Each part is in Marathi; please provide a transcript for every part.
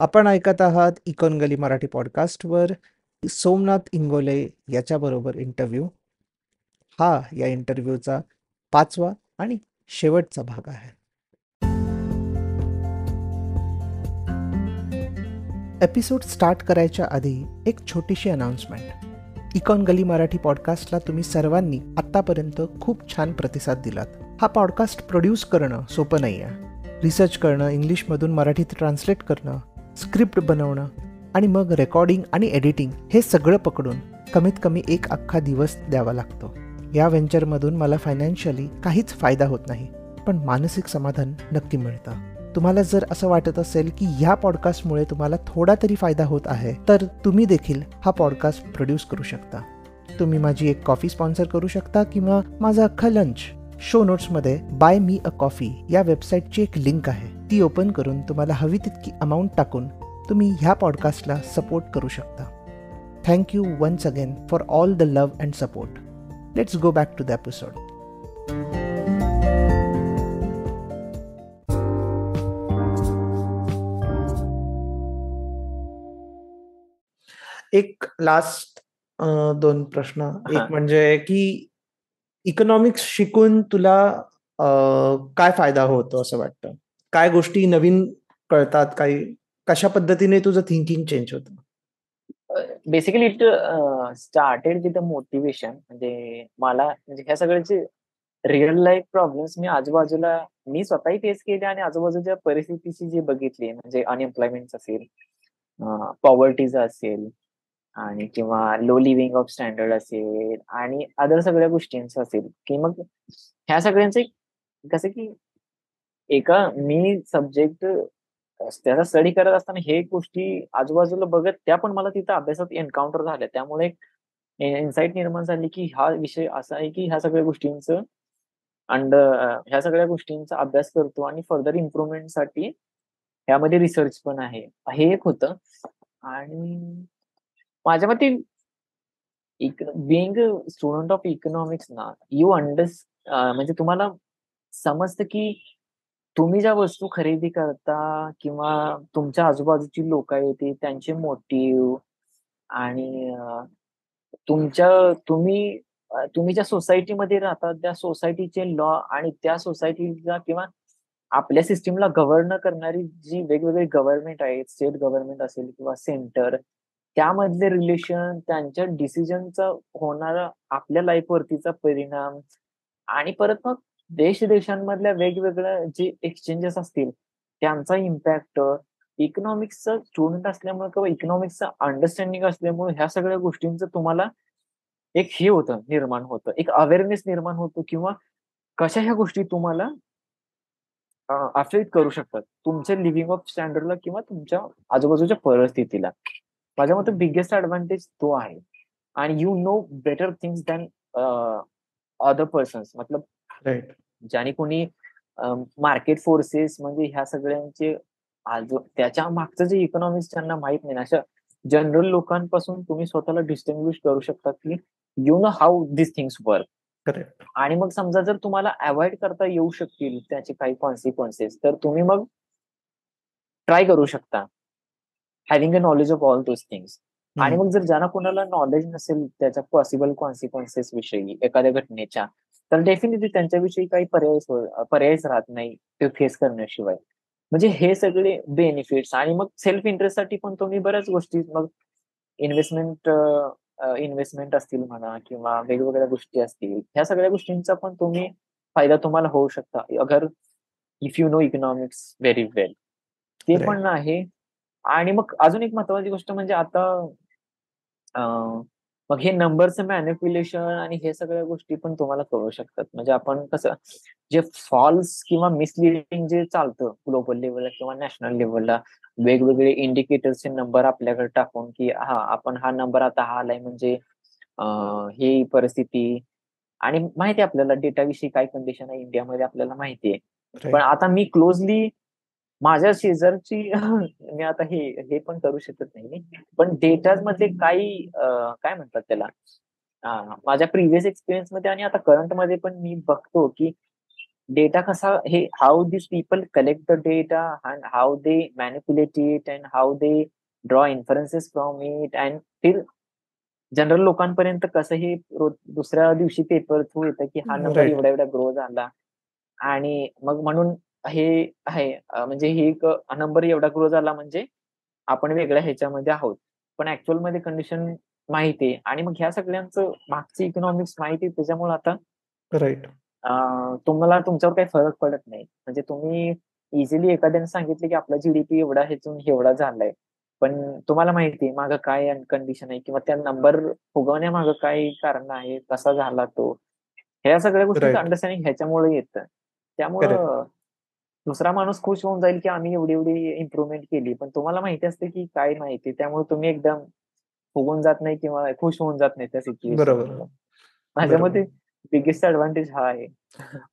आपण ऐकत आहात इकॉन गली मराठी पॉडकास्टवर. सोमनाथ इंगोले याच्याबरोबर इंटरव्ह्यू हा या इंटरव्ह्यूचा पाचवा आणि शेवटचा भाग आहे. एपिसोड स्टार्ट करायच्या आधी एक छोटीशी अनाउन्समेंट इकॉन गली मराठी पॉडकास्टला तुम्ही सर्वांनी आत्तापर्यंत खूप छान प्रतिसाद दिलात. हा पॉडकास्ट प्रोड्यूस करणं सोपं नाही आहे रिसर्च करणं इंग्लिशमधून मराठीत ट्रान्सलेट करणं स्क्रिप्ट बनवणं आणि मग रेकॉर्डिंग आणि एडिटिंग हे सगळं पकडून कमीत कमी एक अख्खा दिवस द्यावा लागतो. या व्हेंचरमधून मला फायनान्शियली काहीच फायदा होत नाही पण मानसिक समाधान नक्की मिळतं. तुम्हाला जर असं वाटत असेल की ह्या पॉडकास्टमुळे तुम्हाला थोडा तरी फायदा होत आहे तर तुम्ही देखील हा पॉडकास्ट प्रोड्यूस करू शकता. तुम्ही माझी एक कॉफी स्पॉन्सर करू शकता किंवा माझा अख्खा लंच शो नोट्समध्ये बाय मी अ कॉफी या वेबसाईटची एक लिंक आहे. ती ओपन करून तुम्हाला हवी तितकी अमाऊंट टाकून तुम्ही ह्या पॉडकास्टला सपोर्ट करू शकता. Thank you once again for all the love and support let's go back to the episode एक लास्ट दोन प्रश्न. एक म्हणजे की इकॉनॉमिक्स शिकून तुला काय फायदा होतो असं वाटतं? काय गोष्टी नवीन कळतात? काही कशा पद्धतीने तुझं थिंकिंग चेंज होतं? Basically it started with motivation म्हणजे मला म्हणजे ह्या सगळ्याचे रिअल लाईफ प्रॉब्लेम्स मी आजूबाजूला मी स्वतःही फेस केले आणि आजूबाजूच्या परिस्थितीची जी बघितली म्हणजे अनएम्प्लॉयमेंट असेल पॉवर्टीज असेल आणि किंवा लो लिव्हिंग ऑफ स्टँडर्ड असेल आणि अदर सगळ्या गोष्टींचं असेल की मग ह्या सगळ्यांचं कसं की एका मी सब्जेक्ट त्याचा स्टडी करत असताना हे गोष्टी आजूबाजूला बघत त्या पण मला तिथं अभ्यासात एन्काउंटर झाल्या. त्यामुळे इन्साइट निर्माण झाली की हा विषय असा आहे की ह्या सगळ्या गोष्टींचं अंड ह्या सगळ्या गोष्टींचा अभ्यास करतो आणि फर्दर इम्प्रुव्हमेंटसाठी ह्यामध्ये रिसर्च पण आहे. हे एक होतं. आणि माझ्या मते बिईंग स्टुडंट ऑफ इकॉनॉमिक्स ना यू अंडर म्हणजे तुम्हाला समजतं की तुम्ही ज्या वस्तू खरेदी करता किंवा तुमच्या आजूबाजूची लोक येते त्यांचे मोटिव्ह आणि तुमच्या तुम्ही तुम्ही ज्या सोसायटीमध्ये राहता त्या सोसायटीचे लॉ आणि त्या सोसायटीला किंवा आपल्या सिस्टीमला गव्हर्न करणारी जी वेगवेगळी गव्हर्नमेंट आहेत स्टेट गव्हर्नमेंट असेल किंवा सेंटर त्यामधले रिलेशन त्यांच्या डिसिजनचा होणारा आपल्या लाईफवरतीचा परिणाम आणि परत मग देश देशांमधल्या वेगवेगळ्या जे एक्सचेंजेस असतील त्यांचा इम्पॅक्ट इकॉनॉमिक्सचा स्टुडंट असल्यामुळे किंवा इकॉनॉमिक्सचं अंडरस्टँडिंग असल्यामुळे ह्या सगळ्या गोष्टींचं तुम्हाला एक हे होतं निर्माण होतं. एक अवेअरनेस निर्माण होतो किंवा कशा ह्या गोष्टी तुम्हाला अफेक्ट करू शकतात. तुमच्या लिव्हिंग ऑफ स्टँडर्डला किंवा तुमच्या आजूबाजूच्या परिस्थितीला. माझ्या मते बिगेस्ट ऍडव्हान्टेज तो आहे. आणि you know better things than other persons मतलब ज्याने कोणी मार्केट फोर्सेस म्हणजे ह्या सगळ्यांचे त्याच्या मागचं जे इकॉनॉमिक्स ज्यांना माहीत नाही अशा जनरल लोकांपासून तुम्ही स्वतःला डिस्टिंग्विश करू शकता की you know how this things work आणि मग समजा जर तुम्हाला अवॉइड करता येऊ शकतील त्याचे काही कॉन्सिक्वेन्सेस तर तुम्ही मग ट्राय करू शकता. Having a knowledge of all those things आणि मग जर ज्यांना कोणाला नॉलेज नसेल त्याच्या पॉसिबल कॉन्सिक्वेन्सेस विषयी एखाद्या घटनेच्या तर डेफिनेटली त्यांच्याविषयी काही पर्याय पर्यायच राहत नाही ते फेस करण्याशिवाय. म्हणजे हे सगळे बेनिफिट्स आणि मग सेल्फ इंटरेस्टसाठी पण तुम्ही बऱ्याच गोष्टी मग इन्व्हेस्टमेंट इन्व्हेस्टमेंट असतील म्हणा किंवा वेगवेगळ्या गोष्टी असतील ह्या सगळ्या गोष्टींचा पण तुम्ही फायदा तुम्हाला होऊ शकता. अगर if you know economics very well ते पण आहे. आणि मग अजून एक महत्वाची गोष्ट म्हणजे आता मग हे नंबरचं मॅनिप्युलेशन आणि हे सगळ्या गोष्टी पण तुम्हाला कळू शकतात. म्हणजे आपण कसं जे फॉल्स किंवा मिसलिडिंग जे चालतं ग्लोबल लेवलला किंवा नॅशनल लेवलला वेगवेगळे इंडिकेटर्सचे नंबर आपल्याकडे टाकून की हा आपण हा नंबर आता हा आलाय म्हणजे ही परिस्थिती. आणि माहिती आहे आपल्याला डेटाविषयी काय कंडिशन आहे इंडियामध्ये आपल्याला माहिती आहे. पण आता मी क्लोजली माझ्या शेजारची मी आता हे हे पण करू शकत नाही पण डेटा मध्ये काही काय म्हणतात त्याला? माझ्या प्रिव्हियस एक्सपिरियन्समध्ये आणि आता करंटमध्ये पण मी बघतो की डेटा कसा हे how this people collect the data and how they manipulate it and how they draw inferences from it and till general लोकांपर्यंत कसं हे दुसऱ्या दिवशी पेपर थ्रू येतं की हा नंबर एवढा एवढा ग्रो झाला. आणि मग म्हणून हे आहे. म्हणजे हे एक नंबर एवढा ग्रो झाला म्हणजे आपण वेगळ्या ह्याच्यामध्ये आहोत. पण ऍक्च्युअलमध्ये कंडिशन माहिती आहे. आणि मग ह्या सगळ्यांचं मागची इकॉनॉमिक्स माहिती त्याच्यामुळे आता राईट तुम्हाला तुमच्यावर काही फरक पडत नाही. म्हणजे तुम्ही इझिली एखाद्याने सांगितले की आपला जीडीपी एवढा ह्यातून एवढा झालाय. पण तुम्हाला माहिती आहे मागं काय कंडिशन आहे किंवा त्या नंबर फुगवण्यामागं काय कारण आहे? कसा झाला तो? ह्या सगळ्या गोष्टी अंडरस्टँडिंग ह्याच्यामुळे येतं. त्यामुळं दुसरा माणूस खुश होऊन जाईल की आम्ही एवढी एवढी इम्प्रुव्हमेंट केली. पण तुम्हाला माहिती असते की काय माहिती त्यामुळे तुम्ही एकदम फुगून जात नाही किंवा खुश होऊन जात नाही त्या सिच्युएशन माझ्या मते बिगेस्ट ऍडव्हान्टेज हा आहे.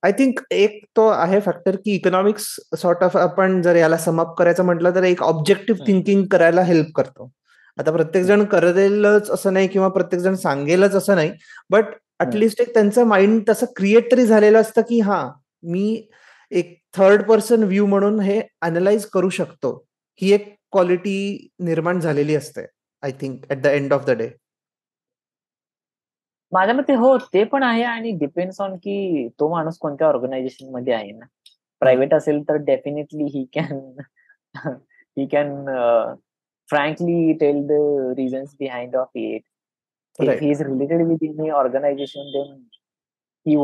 आय थिंक एक तो आहे फॅक्टर की इकॉनॉमिक्स सॉर्ट ऑफ आपण जर याला समअप करायचं म्हटलं तर एक ऑब्जेक्टिव्ह थिंकिंग करायला हेल्प करतो. आता प्रत्येक जण करेलच असं नाही किंवा प्रत्येक जण सांगेलच असं नाही. बट ऍटलिस्ट एक त्यांचं माइंड तसं क्रिएट तरी झालेलं असतं की हा मी एक थर्ड पर्सन व्ह्यू म्हणून हे अनालाइज करू शकतो. ही एक क्वालिटी निर्माण झालेली असते I think at the end of the day माझ्या मते हो ते पण आहे आणि डिपेंड्स ऑन की तो माणूस कोणत्या ऑर्गनायझेशनमध्ये आहे ना. प्रायव्हेट असेल तर definitely he can he can frankly tell the reasons behind of it he is related with in organisation then he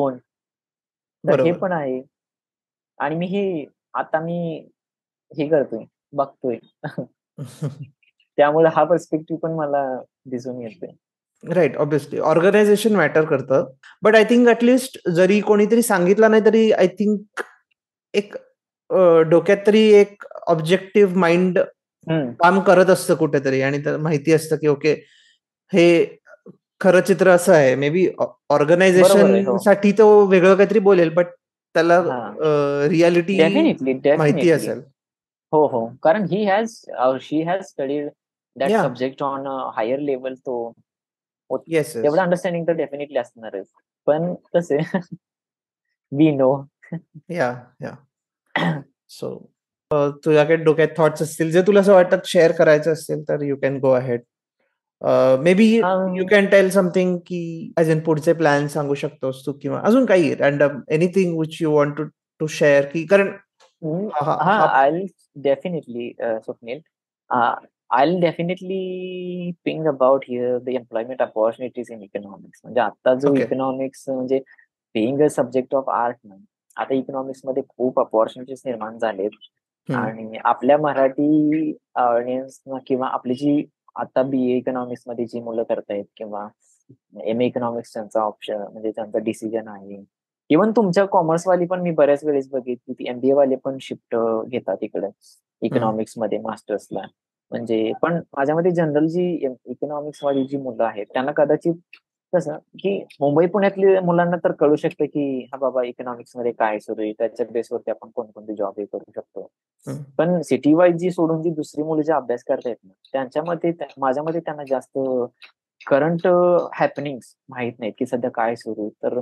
तर हे पण आहे. आणि मी हे आता मी हे करतोय बघतोय. त्यामुळे हा पर्स्पेक्टिव्ह पण मला दिसून येतोय. राईट ऑब्विसली ऑर्गनायझेशन मॅटर करतं. But I think at least जरी कोणीतरी सांगितलं नाही तरी आय थिंक एक डोक्यात तरी एक ऑब्जेक्टिव्ह माइंड काम करत असतं कुठेतरी. आणि माहिती असतं की ओके हे खरं चित्र असं आहे. Maybe organisation. साठी तो वेगळं काहीतरी बोलेल. बट त्याला रियालिटी माहिती असेल. हो हो. कारण he has she has studied that subject on higher level तो येस तेवढं अंडरस्टँडिंग तर डेफिनेटली असणारच पण कसे वी नो या या सो तुझ्याकडे डोक्यात थॉट्स असतील जे तुला असं वाटतं शेअर करायचं असेल तर you can go ahead maybe you can tell something की एज इन पुढचे प्लॅन सांगू शकतोस तू किंवा अजून काही random anything which you want to to share की कारण हा I definitely Swapnil I'll definitely ping about here the employment opportunities in economics. म्हणजे आता जो इकॉनॉमिक्स म्हणजे being a subject of art ना आता इकॉनॉमिक्समध्ये खूप अपॉर्च्युनिटीज निर्माण झालेत. आणि आपल्या मराठी ऑडियन्स किंवा आपली जी आता बी ए इकॉनॉमिक्समध्ये जी मुलं करतायत किंवा एम ए इकॉनॉमिक्स त्यांचा ऑप्शन म्हणजे त्यांचा डिसिजन आहे. इव्हन तुमच्या कॉमर्स वाली पण मी बऱ्याच वेळेस बघितली ती एमबीए वाले पण शिफ्ट घेतात इकडे इकॉनॉमिक्समध्ये मास्टर्सला म्हणजे पण माझ्यामध्ये जनरल जी इकॉनॉमिक्स वाली जी मुलं आहेत त्यांना कदाचित कसं की मुंबई पुण्यातल्या मुलांना तर कळू शकतं की हा बाबा इकॉनॉमिक्समध्ये काय सुरू आहे? त्याच्या बेसवरती आपण कोणकोणते जॉब हे करू शकतो? पण सिटी वाईज जी सोडून जी दुसरी मुलं जे अभ्यास करतायत ना त्यांच्यामध्ये माझ्यामध्ये त्यांना जास्त करंट हॅपनिंग माहीत नाहीत की सध्या काय सुरू तर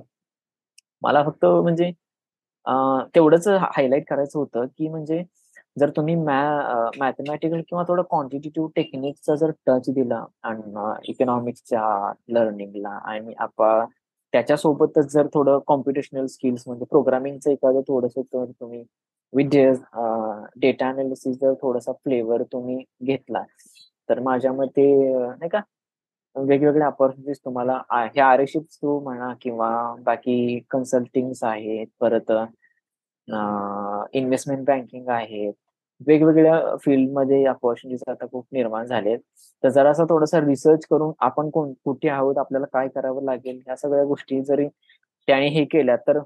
मला फक्त म्हणजे तेवढंच हायलाइट करायचं होतं की म्हणजे जर तुम्ही मॅथमॅटिकल किंवा थोडं क्वांटिटेटिव्ह टेक्निकचा जर टच दिला आणि इकॉनॉमिक्सच्या लर्निंगला आणि आपण त्याच्यासोबतच जर थोडं कॉम्प्युटेशनल स्किल्स म्हणजे प्रोग्रामिंगचं एखादं थोडस तर तुम्ही विथ डेटा अनालिसिस जर थोडासा फ्लेवर तुम्ही घेतला तर माझ्या मते नाही का वेगवेगळ्या ऑपॉर्च्युनिटीज तुम्हाला हे आरएशिप थ्रू म्हणा किंवा बाकी कन्सल्टिंग्स आहेत परत इन्व्हेस्टमेंट बँकिंग आहेत वेगवेगळ्या फील्डमध्ये अपॉर्च्युनिटीज आता खूप निर्माण झालेत. तर जरासा थोडासा रिसर्च करून आपण कोण कुठे आहोत आपल्याला काय करावं लागेल ह्या सगळ्या गोष्टी जरी त्याने हे केल्या तर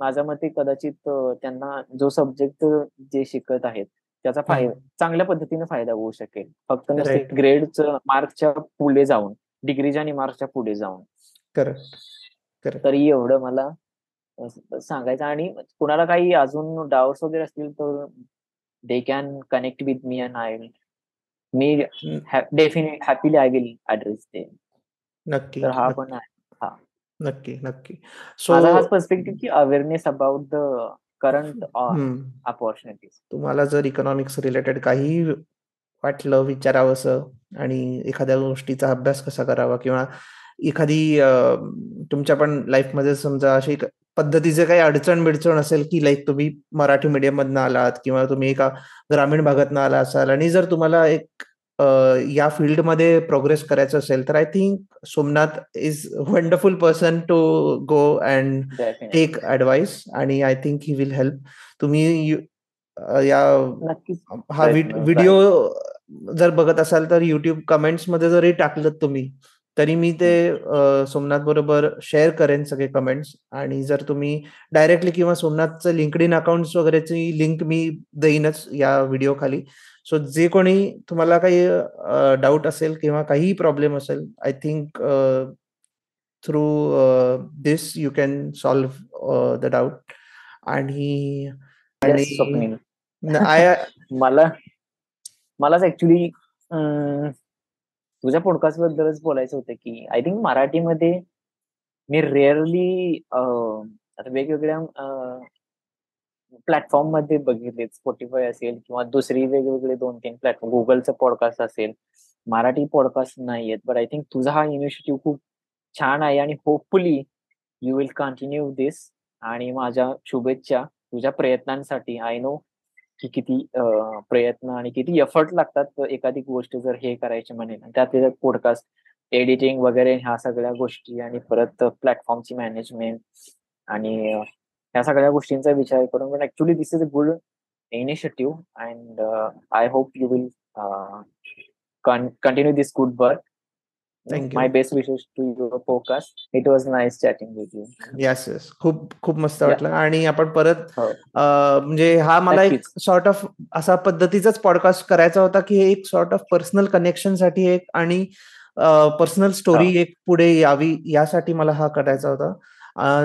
माझ्या मते कदाचित त्यांना जो सब्जेक्ट जे शिकत आहेत त्याचा फायदा चांगल्या पद्धतीने फायदा होऊ शकेल. फक्त ग्रेडचं मार्कच्या पुढे जाऊन डिग्रीच्या आणि मार्कच्या पुढे जाऊन. तरी एवढं मला सांगायचं आणि कुणाला काही अजून डाऊट्स वगैरे असतील तर they can connect with me and I will me ha- definitely happily I will address them. नक्की तर हा पण आहे हा. नक्की नक्की. सो माझा हाच पर्स्पेक्टिव्ह की awareness about the current opportunities तुम्हाला जर इकॉनॉमिक्स रिलेटेड काही वाटलं विचारावंसं आणि एखाद्या गोष्टीचा अभ्यास कसा करावा किंवा एखादी तुमच्या पण लाईफमध्ये समजा अशी पद्धतीचे काही अडचण बिडचण असेल की लाईक तुम्ही मराठी मीडियम मधनं आलात किंवा तुम्ही एका ग्रामीण भागातनं आला असाल आणि जर तुम्हाला एक या फील्डमध्ये प्रोग्रेस करायचं असेल तर I think Somnath is wonderful person to go and take advice आणि I think he will help तुम्ही या हा व्हिडिओ जर बघत असाल तर युट्यूब कमेंट्समध्ये जरी टाकलं तुम्ही तरी मी ते सोमनाथ बरोबर शेअर करेन सगळे कमेंट्स आणि जर तुम्ही डायरेक्टली किंवा सोमनाथचं लिंकड इन अकाउंट वगैरेची लिंक मी देईनच या व्हिडिओ खाली. सो जे कोणी तुम्हाला काही डाऊट असेल किंवा काही प्रॉब्लेम असेल I think through this you can solve the doubt आणि मला मलाच ऍक्च्युली तुझ्या पॉडकास्ट बद्दलच बोलायचं होतं की आय थिंक मराठीमध्ये मी रेअरली आता वेगवेगळ्या प्लॅटफॉर्ममध्ये बघितले. स्पॉटीफाय असेल किंवा दुसरी वेगवेगळे दोन तीन प्लॅटफॉर्म गुगलचं पॉडकास्ट असेल. मराठी पॉडकास्ट नाही आहेत. बट आय थिंक तुझा हा इनिशिएटिव्ह खूप छान आहे आणि hopefully you will continue this आणि माझ्या शुभेच्छा तुझ्या प्रयत्नांसाठी. आय नो की किती प्रयत्न आणि किती एफर्ट लागतात एखादी गोष्ट जर हे करायची म्हणे त्यात पॉडकास्ट एडिटिंग वगैरे ह्या सगळ्या गोष्टी आणि परत प्लॅटफॉर्मची मॅनेजमेंट आणि ह्या सगळ्या गोष्टींचा विचार करून पण actually this is a good initiative and I hope you will continue this good work my best wishes to your focus it was nice chatting with you yes yes खूप खूप मस्त वाटलं. आणि आपण परत हो. म्हणजे हा मला एक सॉर्ट ऑफ असा पद्धतीचाच पॉडकास्ट करायचा होता की एक सॉर्ट ऑफ पर्सनल कनेक्शनसाठी एक आणि पर्सनल स्टोरी एक पुढे यावी यासाठी मला हा करायचा होता.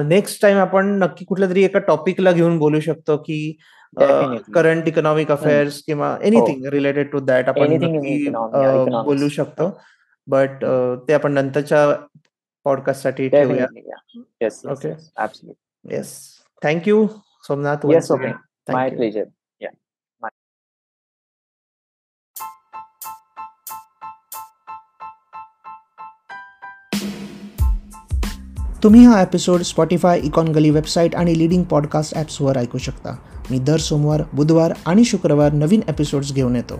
नेक्स्ट टाइम आपण नक्की कुठल्या तरी एका टॉपिकला घेऊन बोलू शकतो की करंट इकॉनॉमिक अफेअर्स किंवा एनिथिंग रिलेटेड टू दॅट आपण बोलू शकतो. बट ते आपण नंतरच्या पॉडकास्टसाठी ठेवूया. Okay yes thank you Somnath yes okay my pleasure तुम्ही हा episode Spotify econ Gali website आणि लिडिंग पॉडकास्ट ॲप्सवर ऐकू शकता. मी दर सोमवार बुधवार आणि शुक्रवार नवीन एपिसोड्स घेऊन येतो.